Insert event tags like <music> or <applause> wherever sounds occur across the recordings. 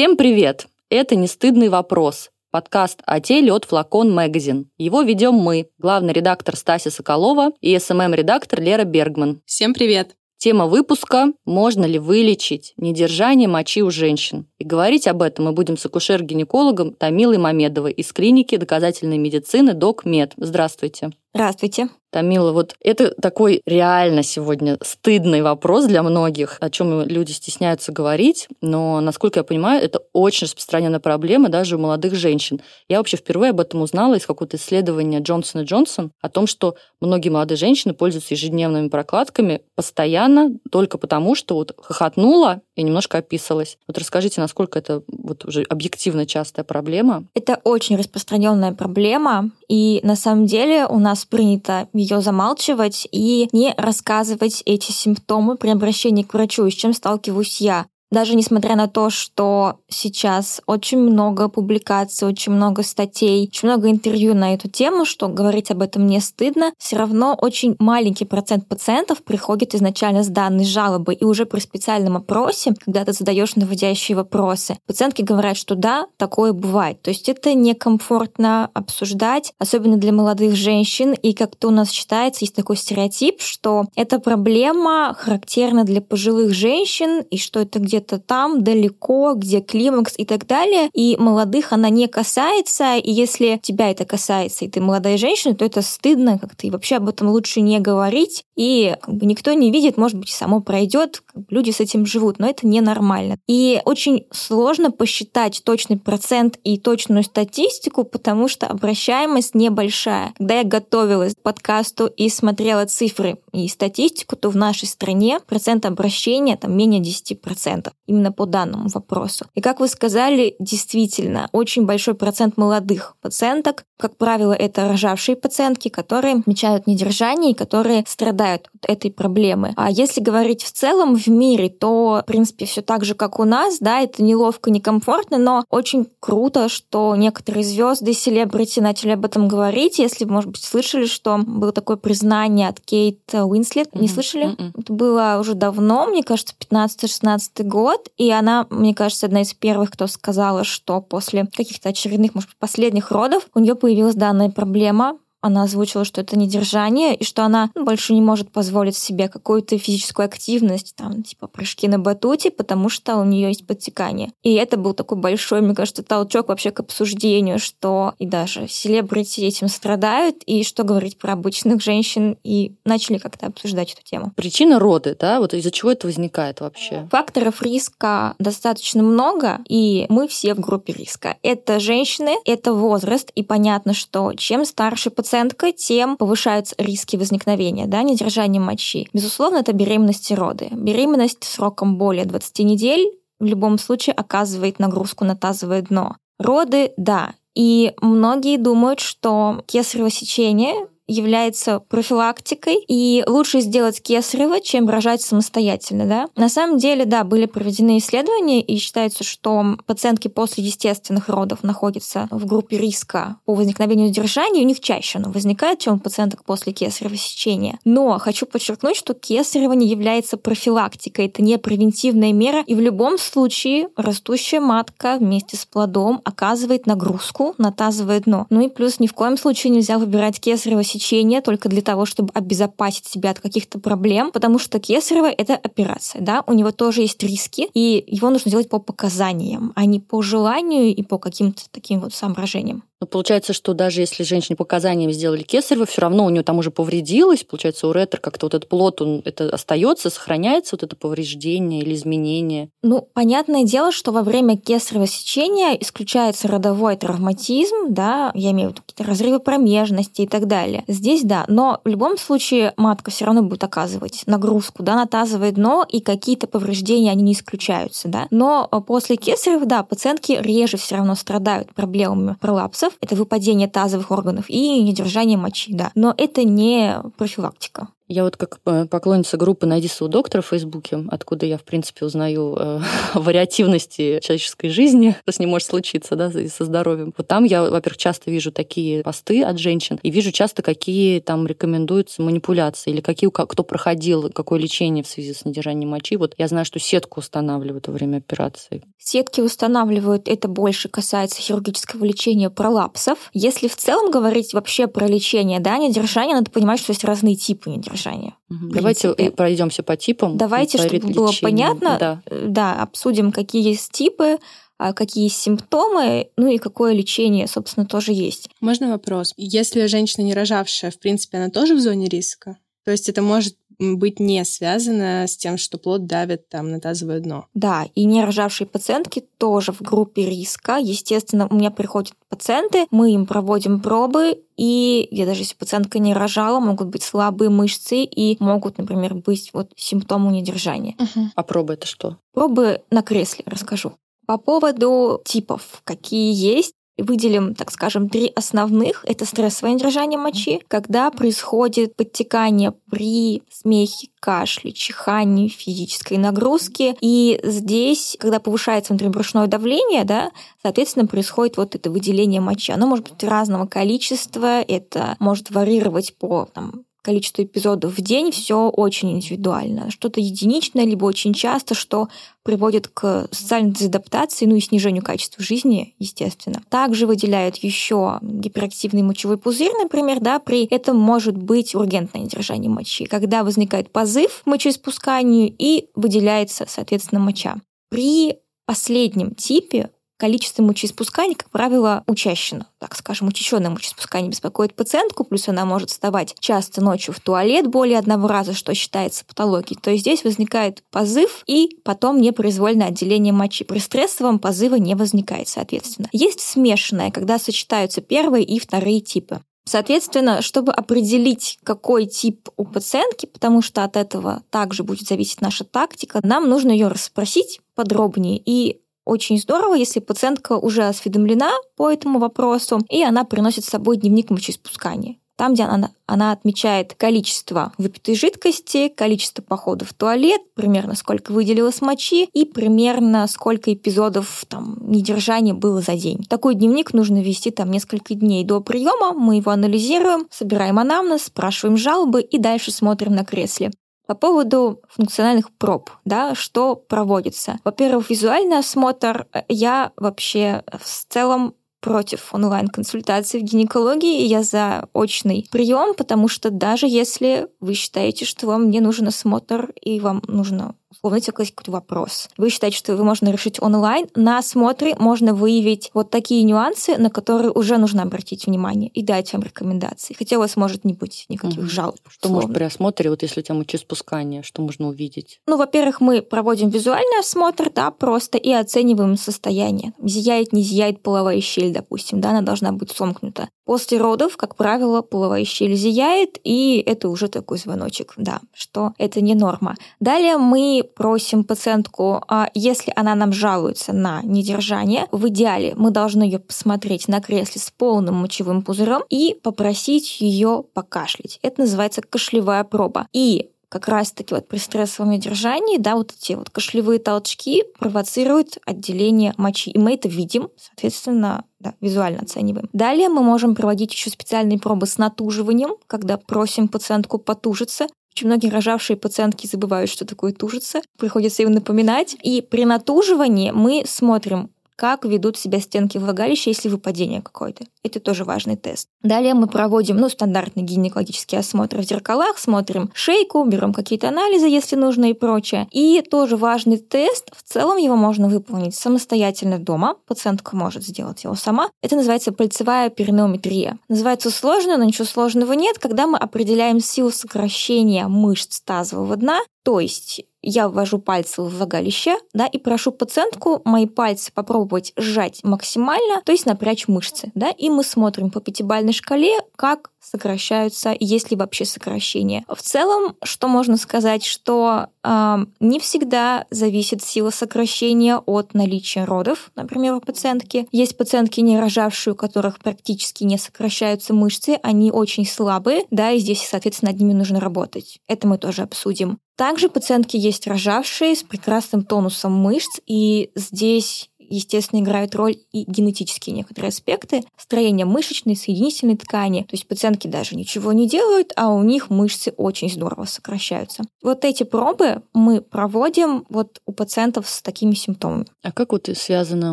Всем привет! Это «Не стыдный вопрос» подкаст о теле от Flacon Magazine. Его ведем мы, главный редактор Стася Соколова и СММ-редактор Лера Бергман. Всем привет! Тема выпуска «Можно ли вылечить недержание мочи у женщин?» И говорить об этом мы будем с акушер-гинекологом Тамилой Мамедовой из клиники доказательной медицины DocMed. Здравствуйте. Здравствуйте. Тамила, вот это такой реально сегодня стыдный вопрос для многих, о чем люди стесняются говорить, но, насколько я понимаю, это очень распространенная проблема даже у молодых женщин. Я вообще впервые об этом узнала из какого-то исследования Джонсона Джонсон о том, что многие молодые женщины пользуются ежедневными прокладками постоянно только потому, что вот хохотнула и немножко описалась. Вот расскажите, насколько это вот уже объективно частая проблема? Это очень распространенная проблема, и на самом деле у нас принято ее замалчивать и не рассказывать эти симптомы при обращении к врачу, с чем сталкиваюсь я. Даже несмотря на то, что сейчас очень много публикаций, очень много статей, очень много интервью на эту тему, что говорить об этом не стыдно, все равно очень маленький процент пациентов приходит изначально с данной жалобой. И уже при специальном опросе, когда ты задаешь наводящие вопросы, пациентки говорят, что да, такое бывает. То есть это некомфортно обсуждать, особенно для молодых женщин. И как-то у нас считается, есть такой стереотип, что эта проблема характерна для пожилых женщин, и что это где где-то там, далеко, где климакс и так далее. И молодых она не касается, и если тебя это касается, и ты молодая женщина, то это стыдно как-то, и вообще об этом лучше не говорить. И как бы никто не видит, может быть, само пройдет, как бы люди с этим живут, но это ненормально. И очень сложно посчитать точный процент и точную статистику, потому что обращаемость небольшая. Когда я готовилась к подкасту и смотрела цифры и статистику, то в нашей стране процент обращения там менее 10% именно по данному вопросу. И как вы сказали, действительно, очень большой процент молодых пациенток, как правило, это рожавшие пациентки, которые отмечают недержание и которые страдают от этой проблемы. А если говорить в целом в мире, то, в принципе, все так же, как у нас, да, это неловко, некомфортно, но очень круто, что некоторые звезды, селебрити начали об этом говорить. Если может быть, слышали, что было такое признание от Кейт Уинслет, mm-hmm. не слышали? Mm-hmm. Это было уже давно, мне кажется, 15-16 год, год, и она, мне кажется, одна из первых, кто сказала, что после каких-то очередных, может последних родов у нее появилась данная проблема, она озвучила, что это недержание, и что она ну, больше не может позволить себе какую-то физическую активность, там, типа прыжки на батуте, потому что у нее есть подтекание. И это был такой большой, мне кажется, толчок вообще к обсуждению, что и даже селебрити этим страдают, и что говорить про обычных женщин, и начали как-то обсуждать эту тему. Причина роды, да? Вот из-за чего это возникает вообще? Факторов риска достаточно много, и мы все в группе риска. Это женщины, это возраст, и понятно, что чем старше пациент, пациентка, тем повышаются риски возникновения да, недержания мочи. Безусловно, это беременность и роды. Беременность сроком более 20 недель в любом случае оказывает нагрузку на тазовое дно. Роды, да. И многие думают, что кесарево сечение является профилактикой, и лучше сделать кесарево, чем рожать самостоятельно, да. На самом деле, да, были проведены исследования, и считается, что пациентки после естественных родов находятся в группе риска по возникновению удержания, у них чаще оно возникает, чем у пациенток после кесарево сечения. Но хочу подчеркнуть, что кесарево не является профилактикой, это не превентивная мера, и в любом случае растущая матка вместе с плодом оказывает нагрузку на тазовое дно. Ну и плюс ни в коем случае нельзя выбирать кесарево сечение лечение только для того, чтобы обезопасить себя от каких-то проблем, потому что кесарево — это операция, да, у него тоже есть риски, и его нужно делать по показаниям, а не по желанию и по каким-то таким вот соображениям. Но получается, что даже если женщине показаниями сделали кесарево, все равно у нее там уже повредилось. Получается, у ретро как-то вот этот плод, он это остается, сохраняется вот это повреждение или изменение. Ну, понятное дело, что во время кесарево сечения исключается родовой травматизм, да, я имею в виду какие-то разрывы промежности и так далее. Здесь да, но в любом случае матка все равно будет оказывать нагрузку, да, на тазовое дно, и какие-то повреждения, они не исключаются, да. Но после кесарева, да, пациентки реже все равно страдают проблемами пролапсов, органов, это выпадение тазовых органов и недержание мочи, да. Но это не профилактика. Я вот как э, поклонница группы «Найди своего доктора» в Фейсбуке, откуда я, в принципе, узнаю э, <laughs> вариативности человеческой жизни, <laughs> что с ней может случиться, да, и со здоровьем. Вот там я, во-первых, часто вижу такие посты от женщин, и вижу часто, какие там рекомендуются манипуляции, или какие, кто проходил, какое лечение в связи с недержанием мочи. Вот я знаю, что сетку устанавливают во время операции. Сетки устанавливают, это больше касается хирургического лечения пролапсов. Если в целом говорить вообще про лечение, да, недержание, надо понимать, что есть разные типы недержания содержания. Угу. Давайте пройдемся по типам. Давайте, чтобы лечения. было понятно, да. да, обсудим, какие есть типы, а какие симптомы, ну и какое лечение, собственно, тоже есть. Можно вопрос? Если женщина не рожавшая, в принципе, она тоже в зоне риска? То есть это может быть не связано с тем, что плод давит там на тазовое дно. Да, и не рожавшие пациентки тоже в группе риска. Естественно, у меня приходят пациенты, мы им проводим пробы, и я даже если пациентка не рожала, могут быть слабые мышцы и могут, например, быть вот симптомы недержания. Угу. А пробы это что? Пробы на кресле расскажу. По поводу типов, какие есть, выделим, так скажем, три основных. Это стрессовое недержание мочи, когда происходит подтекание при смехе, кашле, чихании, физической нагрузке. И здесь, когда повышается внутрибрюшное давление, да, соответственно, происходит вот это выделение мочи. Оно может быть разного количества, это может варьировать по там, количество эпизодов в день, все очень индивидуально. Что-то единичное, либо очень часто, что приводит к социальной дезадаптации, ну и снижению качества жизни, естественно. Также выделяют еще гиперактивный мочевой пузырь, например, да, при этом может быть ургентное держание мочи, когда возникает позыв к мочеиспусканию и выделяется, соответственно, моча. При последнем типе количество мочеиспусканий, как правило, учащено. Так скажем, учащенное мочеиспускание беспокоит пациентку, плюс она может вставать часто ночью в туалет более одного раза, что считается патологией. То есть здесь возникает позыв и потом непроизвольное отделение мочи. При стрессовом позыва не возникает, соответственно. Есть смешанное, когда сочетаются первые и вторые типы. Соответственно, чтобы определить, какой тип у пациентки, потому что от этого также будет зависеть наша тактика, нам нужно ее расспросить подробнее и очень здорово, если пациентка уже осведомлена по этому вопросу, и она приносит с собой дневник мочеиспускания. Там, где она, она отмечает количество выпитой жидкости, количество походов в туалет, примерно сколько выделилось мочи и примерно сколько эпизодов там, недержания было за день. Такой дневник нужно вести там несколько дней до приема. Мы его анализируем, собираем анамнез, спрашиваем жалобы и дальше смотрим на кресле. По поводу функциональных проб, да, что проводится. Во-первых, визуальный осмотр. Я вообще в целом против онлайн-консультации в гинекологии, я за очный прием, потому что даже если вы считаете, что вам не нужен осмотр и вам нужно условно тебе какой-то вопрос. Вы считаете, что его можно решить онлайн. На осмотре можно выявить вот такие нюансы, на которые уже нужно обратить внимание и дать вам рекомендации. Хотя у вас может не быть никаких угу. жалоб. Что условно. может при осмотре, вот если у тебя мочеиспускание, что можно увидеть? Ну, во-первых, мы проводим визуальный осмотр, да, просто и оцениваем состояние. Зияет, не зияет половая щель, допустим, да, она должна быть сомкнута. После родов, как правило, половая щель зияет, и это уже такой звоночек, да, что это не норма. Далее мы просим пациентку, а если она нам жалуется на недержание, в идеале мы должны ее посмотреть на кресле с полным мочевым пузырем и попросить ее покашлять. Это называется кашлевая проба. И как раз-таки вот при стрессовом недержании, да, вот эти вот кашлевые толчки провоцируют отделение мочи. И мы это видим, соответственно, да, визуально оцениваем. Далее мы можем проводить еще специальные пробы с натуживанием, когда просим пациентку потужиться. Очень многие рожавшие пациентки забывают, что такое тужиться. Приходится им напоминать. И при натуживании мы смотрим, как ведут себя стенки влагалища, если выпадение какое-то. Это тоже важный тест. Далее мы проводим ну, стандартный гинекологический осмотр в зеркалах, смотрим шейку, берем какие-то анализы, если нужно и прочее. И тоже важный тест, в целом его можно выполнить самостоятельно дома, пациентка может сделать его сама. Это называется пальцевая перинеометрия. Называется сложно, но ничего сложного нет, когда мы определяем силу сокращения мышц тазового дна То есть я ввожу пальцы в влагалище, да, и прошу пациентку мои пальцы попробовать сжать максимально, то есть напрячь мышцы, да, и мы смотрим по пятибалльной шкале, как сокращаются, есть ли вообще сокращение. В целом, что можно сказать, что не всегда зависит сила сокращения от наличия родов, например, у пациентки. Есть пациентки, не рожавшие, у которых практически не сокращаются мышцы, они очень слабые, да, и здесь, соответственно, над ними нужно работать. Это мы тоже обсудим. Также пациентки есть рожавшие с прекрасным тонусом мышц, и здесь естественно, играют роль и генетические некоторые аспекты, строение мышечной, соединительной ткани. То есть пациентки даже ничего не делают, а у них мышцы очень здорово сокращаются. Вот эти пробы мы проводим вот у пациентов с такими симптомами. А как вот связаны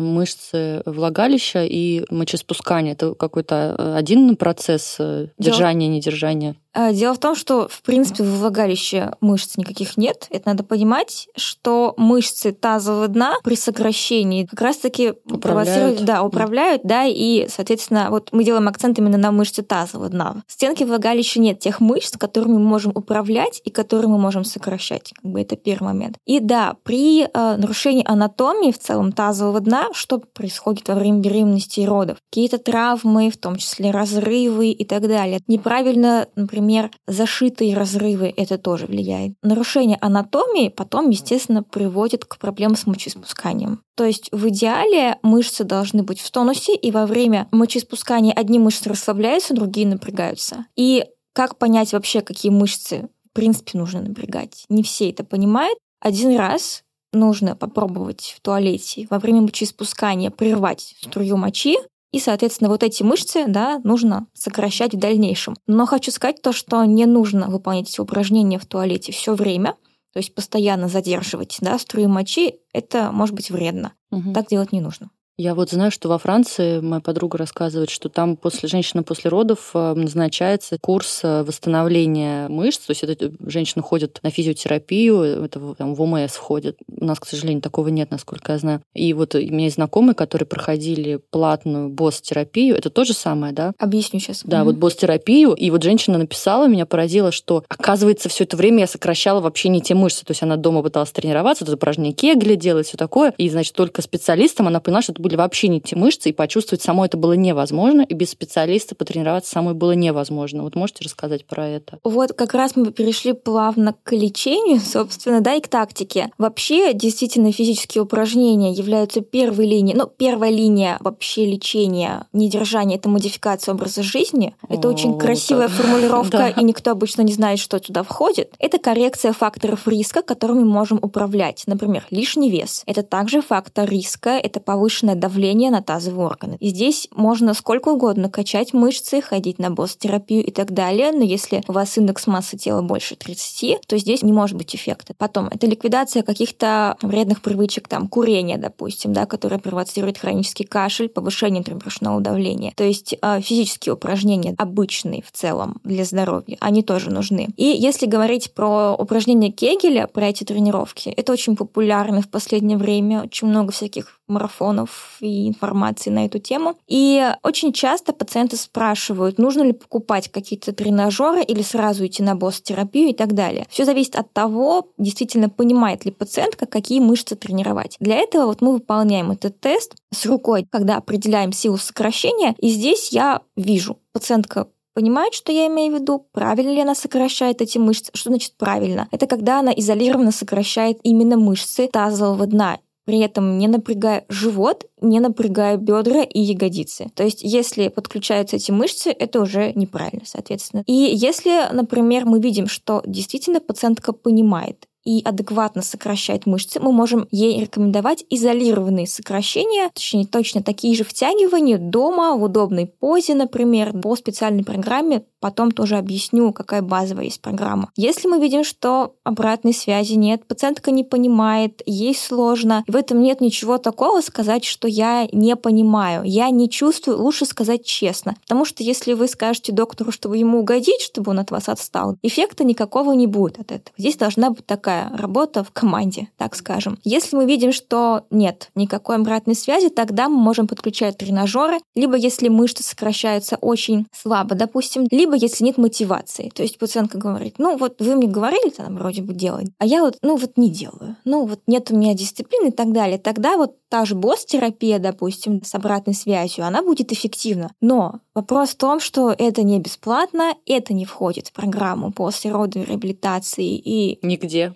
мышцы влагалища и мочеспускание? Это какой-то э, один процесс э, держания, недержания? А, дело в том, что, в принципе, в влагалище мышц никаких нет. Это надо понимать, что мышцы тазового дна при сокращении как раз-таки управляют. Да, управляют, да, и, соответственно, вот мы делаем акцент именно на мышцы тазового дна. В стенке влагалища нет тех мышц, которыми мы можем управлять и которые мы можем сокращать. Как бы это первый момент. И да, при э, нарушении анатомии в целом тазового дна, что происходит во время беременности и родов? Какие-то травмы, в том числе разрывы и так далее. Неправильно, например, например, зашитые разрывы, это тоже влияет. Нарушение анатомии потом, естественно, приводит к проблемам с мочеиспусканием. То есть в идеале мышцы должны быть в тонусе, и во время мочеиспускания одни мышцы расслабляются, другие напрягаются. И как понять вообще, какие мышцы в принципе нужно напрягать? Не все это понимают. Один раз нужно попробовать в туалете во время мочеиспускания прервать струю мочи, и, соответственно, вот эти мышцы, да, нужно сокращать в дальнейшем. Но хочу сказать то, что не нужно выполнять эти упражнения в туалете все время, то есть постоянно задерживать, да, струю мочи, это может быть вредно. Угу. Так делать не нужно. Я вот знаю, что во Франции моя подруга рассказывает, что там после женщины после родов э, назначается курс э, восстановления мышц. То есть это женщина ходит на физиотерапию, это там, в ОМС входит. У нас, к сожалению, такого нет, насколько я знаю. И вот у меня есть знакомые, которые проходили платную босс-терапию. Это то же самое, да? Объясню сейчас. Да, mm-hmm. вот босс-терапию. И вот женщина написала, меня поразило, что, оказывается, все это время я сокращала вообще не те мышцы. То есть она дома пыталась тренироваться, тут упражнения кегли делать, все такое. И, значит, только специалистам она поняла, что это были вообще не те мышцы, и почувствовать самой это было невозможно, и без специалиста потренироваться самой было невозможно. Вот можете рассказать про это? Вот как раз мы перешли плавно к лечению, <laughs> собственно, да, и к тактике. Вообще, действительно, физические упражнения являются первой линией, ну, первая линия вообще лечения, недержания, это модификация образа жизни. Это О, очень красивая так. <laughs> формулировка, и никто обычно не знает, что туда входит. Это коррекция факторов риска, которыми мы можем управлять. Например, лишний вес. Это также фактор риска, это повышенное давление на тазовые органы. И здесь можно сколько угодно качать мышцы, ходить на босс-терапию и так далее, но если у вас индекс массы тела больше 30, то здесь не может быть эффекта. Потом, это ликвидация каких-то вредных привычек, там, курение, допустим, да, которое провоцирует хронический кашель, повышение внутрибрюшного давления. То есть э, физические упражнения, обычные в целом для здоровья, они тоже нужны. И если говорить про упражнения Кегеля, про эти тренировки, это очень популярно в последнее время, очень много всяких марафонов и информации на эту тему. И очень часто пациенты спрашивают, нужно ли покупать какие-то тренажеры или сразу идти на босс-терапию и так далее. Все зависит от того, действительно понимает ли пациентка, какие мышцы тренировать. Для этого вот мы выполняем этот тест с рукой, когда определяем силу сокращения. И здесь я вижу, пациентка понимает, что я имею в виду, правильно ли она сокращает эти мышцы. Что значит правильно? Это когда она изолированно сокращает именно мышцы тазового дна при этом не напрягая живот, не напрягая бедра и ягодицы. То есть, если подключаются эти мышцы, это уже неправильно, соответственно. И если, например, мы видим, что действительно пациентка понимает, и адекватно сокращает мышцы, мы можем ей рекомендовать изолированные сокращения, точнее, точно такие же втягивания дома, в удобной позе, например, по специальной программе. Потом тоже объясню, какая базовая есть программа. Если мы видим, что обратной связи нет, пациентка не понимает, ей сложно, в этом нет ничего такого сказать, что я не понимаю, я не чувствую, лучше сказать честно. Потому что если вы скажете доктору, чтобы ему угодить, чтобы он от вас отстал, эффекта никакого не будет от этого. Здесь должна быть такая такая работа в команде, так скажем. Если мы видим, что нет никакой обратной связи, тогда мы можем подключать тренажеры, либо если мышцы сокращаются очень слабо, допустим, либо если нет мотивации. То есть пациентка говорит, ну вот вы мне говорили там вроде бы делать, а я вот, ну вот не делаю. Ну вот нет у меня дисциплины и так далее. Тогда вот та же босс-терапия, допустим, с обратной связью, она будет эффективна. Но вопрос в том, что это не бесплатно, это не входит в программу после родовой реабилитации и... Нигде.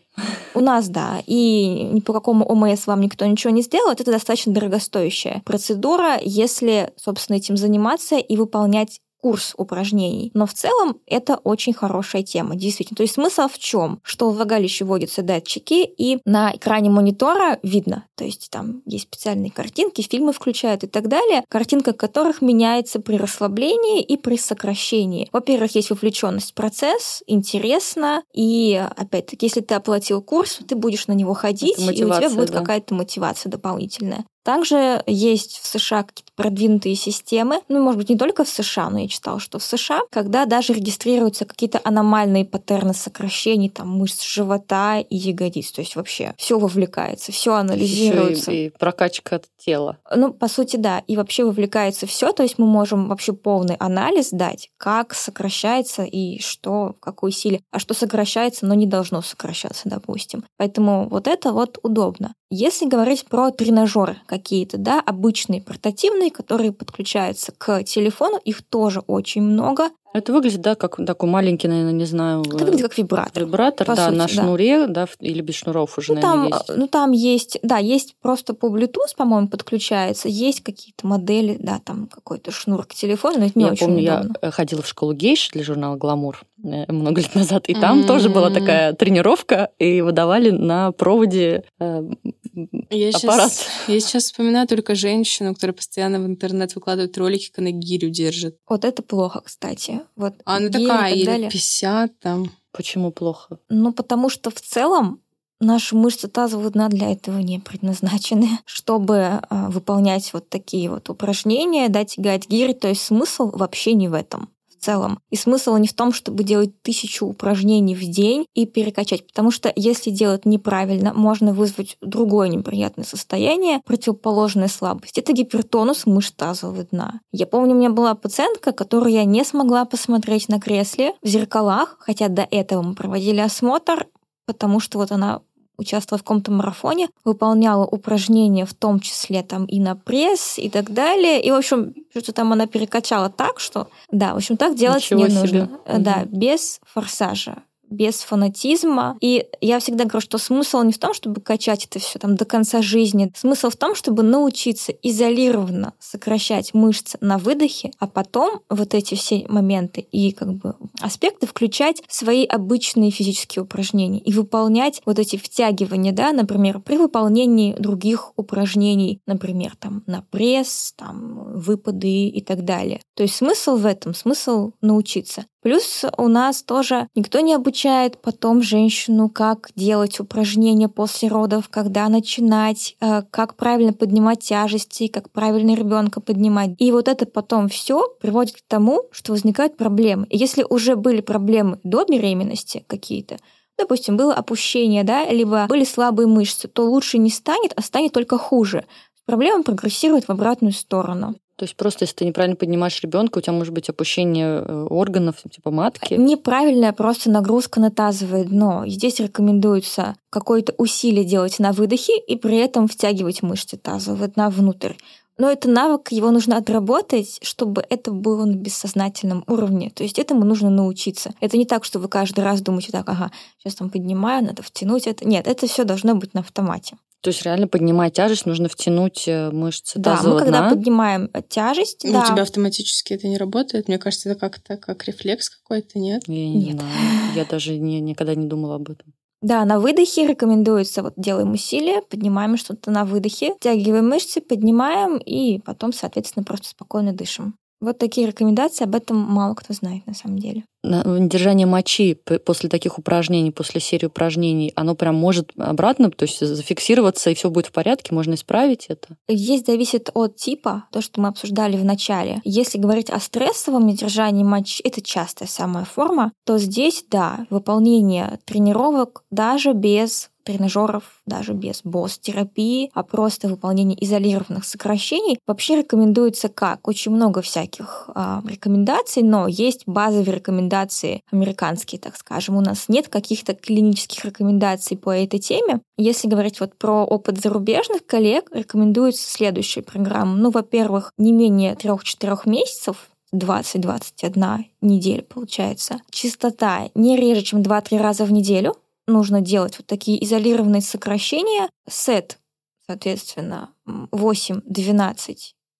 У нас, да. И ни по какому ОМС вам никто ничего не сделает. Это достаточно дорогостоящая процедура, если, собственно, этим заниматься и выполнять курс упражнений. Но в целом это очень хорошая тема, действительно. То есть смысл в чем? Что в влагалище вводятся датчики, и на экране монитора видно, то есть там есть специальные картинки, фильмы включают и так далее, картинка которых меняется при расслаблении и при сокращении. Во-первых, есть вовлеченность в процесс, интересно, и опять-таки, если ты оплатил курс, ты будешь на него ходить, и у тебя будет да. какая-то мотивация дополнительная. Также есть в США какие-то продвинутые системы, ну, может быть, не только в США, но я читала, что в США, когда даже регистрируются какие-то аномальные паттерны сокращений там мышц живота и ягодиц, то есть вообще все вовлекается, все анализируется. Еще и, и прокачка тела. Ну, по сути, да, и вообще вовлекается все, то есть мы можем вообще полный анализ дать, как сокращается и что, в какой силе, а что сокращается, но не должно сокращаться, допустим. Поэтому вот это вот удобно. Если говорить про тренажеры какие-то, да, обычные, портативные, которые подключаются к телефону, их тоже очень много. Это выглядит, да, как такой маленький, наверное, не знаю. Это выглядит как вибратор. Вибратор, да, сути, на шнуре, да. да, или без шнуров уже, ну, наверное, там, есть. Ну, там есть, да, есть просто по Bluetooth, по-моему, подключается, есть какие-то модели, да, там какой-то шнур к телефону, но это не я очень помню, удобно. я ходила в школу гейш для журнала «Гламур» э, много лет назад, и там mm-hmm. тоже была такая тренировка, и выдавали на проводе э, я аппарат. Сейчас, я сейчас вспоминаю только женщину, которая постоянно в интернет выкладывает ролики, как она гирю держит. Вот это плохо, кстати. Вот а она такая, или далее. 50 там. Почему плохо? Ну, потому что в целом наши мышцы тазового дна для этого не предназначены, <laughs> чтобы э, выполнять вот такие вот упражнения, да, тягать гири. То есть смысл вообще не в этом целом. И смысл не в том, чтобы делать тысячу упражнений в день и перекачать, потому что если делать неправильно, можно вызвать другое неприятное состояние, противоположная слабость. Это гипертонус мышц тазового дна. Я помню, у меня была пациентка, которую я не смогла посмотреть на кресле в зеркалах, хотя до этого мы проводили осмотр, потому что вот она участвовала в каком-то марафоне, выполняла упражнения, в том числе там и на пресс и так далее. И, в общем, что-то там она перекачала так, что, да, в общем, так делать Ничего не себе. нужно. Угу. Да, без форсажа без фанатизма. И я всегда говорю, что смысл не в том, чтобы качать это все там до конца жизни. Смысл в том, чтобы научиться изолированно сокращать мышцы на выдохе, а потом вот эти все моменты и как бы аспекты включать в свои обычные физические упражнения и выполнять вот эти втягивания, да, например, при выполнении других упражнений, например, там на пресс, там выпады и так далее. То есть смысл в этом, смысл научиться. Плюс у нас тоже никто не обучает потом женщину, как делать упражнения после родов, когда начинать, э, как правильно поднимать тяжести, как правильно ребенка поднимать. И вот это потом все приводит к тому, что возникают проблемы. И если уже были проблемы до беременности какие-то, допустим, было опущение, да, либо были слабые мышцы, то лучше не станет, а станет только хуже. Проблема прогрессирует в обратную сторону. То есть просто если ты неправильно поднимаешь ребенка, у тебя может быть опущение э, органов, типа матки. Неправильная просто нагрузка на тазовое дно. Здесь рекомендуется какое-то усилие делать на выдохе и при этом втягивать мышцы тазового дна внутрь. Но это навык, его нужно отработать, чтобы это было на бессознательном уровне. То есть этому нужно научиться. Это не так, что вы каждый раз думаете так, ага, сейчас там поднимаю, надо втянуть это. Нет, это все должно быть на автомате. То есть реально поднимая тяжесть, нужно втянуть э, мышцы да, тазового мы дна. когда поднимаем э, тяжесть, ну, да. У тебя автоматически это не работает? Мне кажется, это как-то как рефлекс какой-то, нет? Я не нет. знаю. Я даже не, никогда не думала об этом. Да, на выдохе рекомендуется, вот делаем усилия, поднимаем что-то на выдохе, втягиваем мышцы, поднимаем и потом, соответственно, просто спокойно дышим. Вот такие рекомендации, об этом мало кто знает на самом деле. Держание мочи после таких упражнений, после серии упражнений, оно прям может обратно, то есть зафиксироваться, и все будет в порядке, можно исправить это? Здесь зависит от типа, то, что мы обсуждали в начале. Если говорить о стрессовом недержании мочи, это частая самая форма, то здесь, да, выполнение тренировок даже без тренажеров даже без босс-терапии, а просто выполнение изолированных сокращений, вообще рекомендуется как? Очень много всяких а, рекомендаций, но есть базовые рекомендации американские, так скажем. У нас нет каких-то клинических рекомендаций по этой теме. Если говорить вот про опыт зарубежных коллег, рекомендуется следующая программа. Ну, во-первых, не менее 3-4 месяцев 20-21 неделя получается. Частота не реже, чем 2-3 раза в неделю нужно делать вот такие изолированные сокращения. Сет, соответственно, 8-12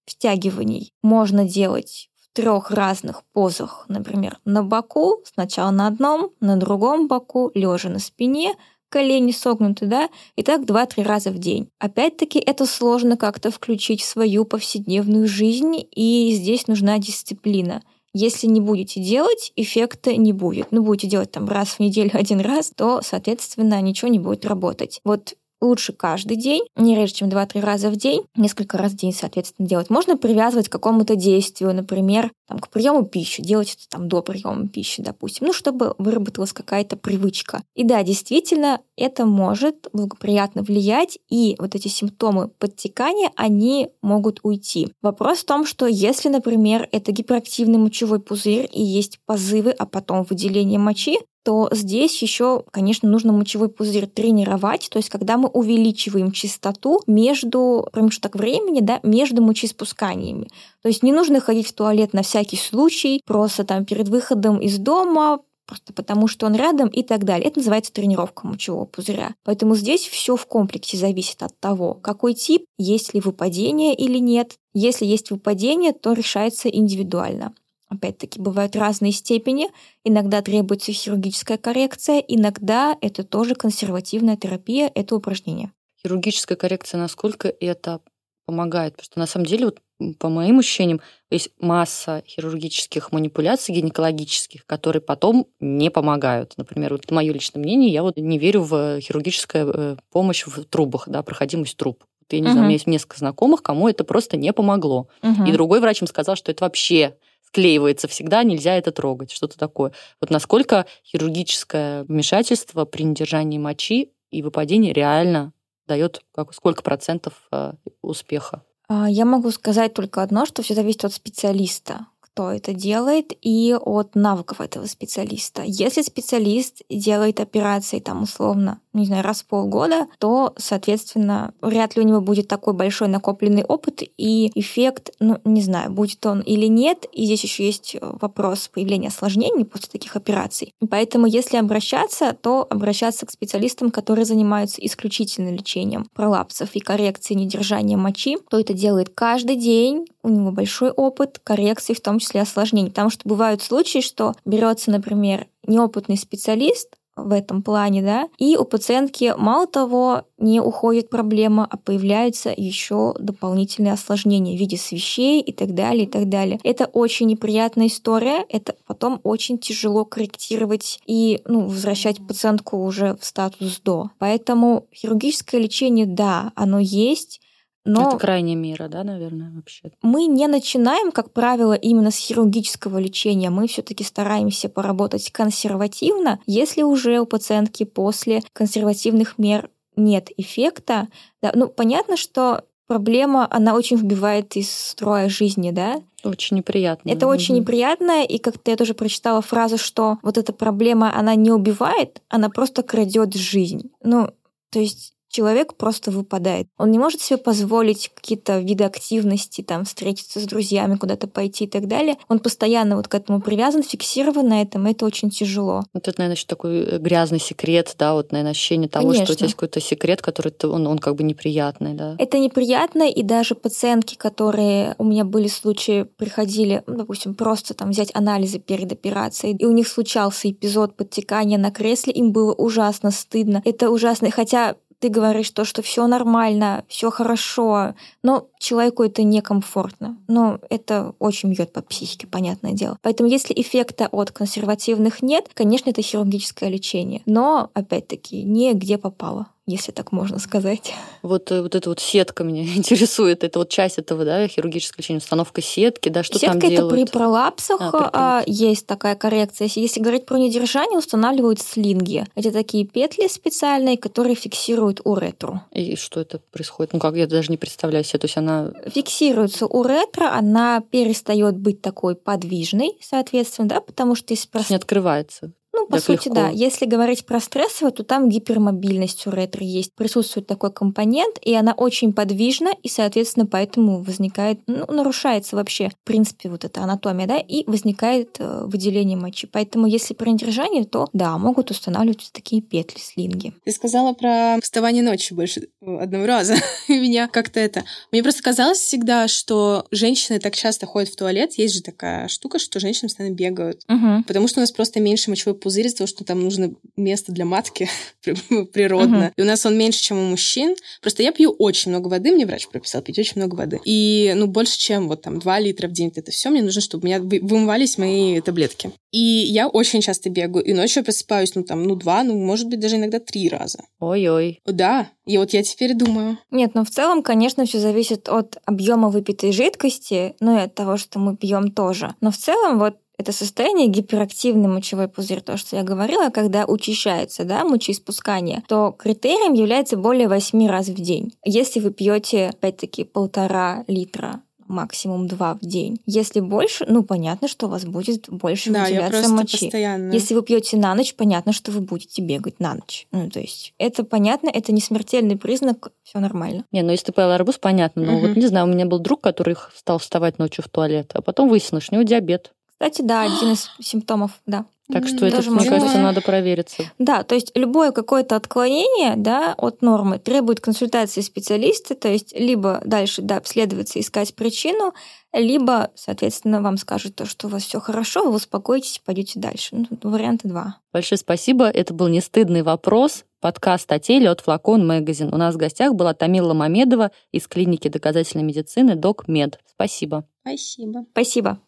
втягиваний можно делать в трех разных позах, например, на боку, сначала на одном, на другом боку, лежа на спине, колени согнуты, да, и так 2-3 раза в день. Опять-таки это сложно как-то включить в свою повседневную жизнь, и здесь нужна дисциплина. Если не будете делать, эффекта не будет. Ну, будете делать там раз в неделю <laughs> один раз, то, соответственно, ничего не будет работать. Вот лучше каждый день, не реже, чем 2-3 раза в день, несколько раз в день, соответственно, делать. Можно привязывать к какому-то действию, например, там, к приему пищи, делать это там до приема пищи, допустим, ну, чтобы выработалась какая-то привычка. И да, действительно, это может благоприятно влиять, и вот эти симптомы подтекания, они могут уйти. Вопрос в том, что если, например, это гиперактивный мочевой пузырь и есть позывы, а потом выделение мочи, то здесь еще, конечно, нужно мочевой пузырь тренировать, то есть когда мы увеличиваем частоту между промежуток времени, да, между мочеиспусканиями. То есть не нужно ходить в туалет на всякий случай, просто там перед выходом из дома просто потому что он рядом и так далее. Это называется тренировка мочевого пузыря. Поэтому здесь все в комплексе зависит от того, какой тип, есть ли выпадение или нет. Если есть выпадение, то решается индивидуально. Опять-таки, бывают разные степени. Иногда требуется хирургическая коррекция, иногда это тоже консервативная терапия, это упражнение. Хирургическая коррекция, насколько это помогает? Потому что на самом деле, вот, по моим ощущениям, есть масса хирургических манипуляций гинекологических, которые потом не помогают. Например, вот мое личное мнение, я вот не верю в хирургическую э, помощь в трубах, да, проходимость труб. Я не uh-huh. знаю, у меня есть несколько знакомых, кому это просто не помогло. Uh-huh. И другой врач им сказал, что это вообще склеивается всегда, нельзя это трогать, что-то такое. Вот насколько хирургическое вмешательство при недержании мочи и выпадении реально дает как, сколько процентов э, успеха? А, я могу сказать только одно, что все зависит от специалиста кто это делает, и от навыков этого специалиста. Если специалист делает операции там условно, не знаю, раз в полгода, то, соответственно, вряд ли у него будет такой большой накопленный опыт и эффект, ну, не знаю, будет он или нет. И здесь еще есть вопрос появления осложнений после таких операций. Поэтому, если обращаться, то обращаться к специалистам, которые занимаются исключительно лечением пролапсов и коррекцией недержания мочи, то это делает каждый день, у него большой опыт коррекции, в том числе осложнений. Потому что бывают случаи, что берется, например, неопытный специалист, в этом плане, да, и у пациентки мало того не уходит проблема, а появляются еще дополнительные осложнения в виде свещей и так далее, и так далее. Это очень неприятная история, это потом очень тяжело корректировать и ну, возвращать пациентку уже в статус до. Поэтому хирургическое лечение, да, оно есть, но это крайняя мера, да, наверное, вообще. Мы не начинаем, как правило, именно с хирургического лечения. Мы все-таки стараемся поработать консервативно. Если уже у пациентки после консервативных мер нет эффекта, да, ну понятно, что проблема, она очень вбивает из строя жизни, да? Очень неприятно. Это угу. очень неприятно, и как-то я тоже прочитала фразу, что вот эта проблема, она не убивает, она просто крадет жизнь. Ну, то есть человек просто выпадает. Он не может себе позволить какие-то виды активности, там, встретиться с друзьями, куда-то пойти и так далее. Он постоянно вот к этому привязан, фиксирован на этом, и это очень тяжело. Вот это, наверное, еще такой э, грязный секрет, да, вот, наверное, ощущение того, Конечно. что у тебя есть какой-то секрет, который он, он как бы неприятный, да. Это неприятно, и даже пациентки, которые у меня были случаи, приходили, ну, допустим, просто там взять анализы перед операцией, и у них случался эпизод подтекания на кресле, им было ужасно стыдно. Это ужасно, хотя ты говоришь то, что все нормально, все хорошо, но человеку это некомфортно. Но это очень бьет по психике, понятное дело. Поэтому если эффекта от консервативных нет, конечно, это хирургическое лечение. Но, опять-таки, не где попало если так можно сказать. Вот, э, вот эта вот сетка меня <laughs> интересует. Это вот часть этого, да, хирургического лечения, установка сетки, да, что Сетка там это делают? при пролапсах А, при пролапсах. а, есть такая коррекция. Если говорить про недержание, устанавливают слинги. Это такие петли специальные, которые фиксируют уретру. И что это происходит? Ну как, я даже не представляю себе. То есть она... Фиксируется уретра, она перестает быть такой подвижной, соответственно, да, потому что если то есть не открывается. Ну, по Так сути, легко. да. Если говорить про стрессовую, то там гипермобильность у ретро есть. Присутствует такой компонент, и она очень подвижна, и, соответственно, поэтому возникает, ну, нарушается вообще, в принципе, вот эта анатомия, да, и возникает э, выделение мочи. Поэтому, если при недержании, то, да, могут устанавливаться такие петли, слинги. Ты сказала про вставание ночью больше одного раза. <laughs> Меня как-то это... Мне просто казалось всегда, что женщины так часто ходят в туалет. Есть же такая штука, что женщины постоянно бегают. Угу. Потому что у нас просто меньше мочевой пузырь из-за того, что там нужно место для матки <laughs> природно. Мгм. И у нас он меньше, чем у мужчин. Просто я пью очень много воды, мне врач прописал пить очень много воды. И, ну, больше, чем вот там 2 литра в день. Это все мне нужно, чтобы у меня вы- вымывались мои таблетки. И я очень часто бегаю. И ночью я просыпаюсь, ну, там, ну, два, ну, может быть, даже иногда три раза. Ой-ой. Да, и вот я теперь думаю. Нет, но в целом, конечно, все зависит от объема выпитой жидкости, ну и от того, что мы пьем тоже. Но в целом вот это состояние гиперактивный мочевой пузырь, то, что я говорила, когда учащается да, мочеиспускание, то критерием является более 8 раз в день. Если вы пьете, опять-таки, полтора литра максимум два в день. Если больше, ну понятно, что у вас будет больше Да, я выделяться просто мочи. постоянно... Если вы пьете на ночь, понятно, что вы будете бегать на ночь. Ну, то есть это понятно, это не смертельный признак, все нормально. Не, ну если ты поел арбуз, понятно. Но вот не знаю, у меня был друг, который стал вставать ночью в туалет, а потом выяснилось, что у него диабет. Кстати, да, один из симптомов, да. Так что это, мне кажется, быть. надо провериться. Да, то есть любое какое-то отклонение да, от нормы требует консультации специалиста, то есть либо дальше да, обследоваться, искать причину, либо, соответственно, вам скажут то, что у вас все хорошо, вы успокоитесь, пойдете дальше. Ну, тут варианта два. Большое спасибо. Это был «Не стыдный вопрос», подкаст о теле от Флакон Магазин. У нас в гостях была Тамила Мамедова из клиники доказательной медицины «Док Мед». Спасибо. Спасибо. Спасибо.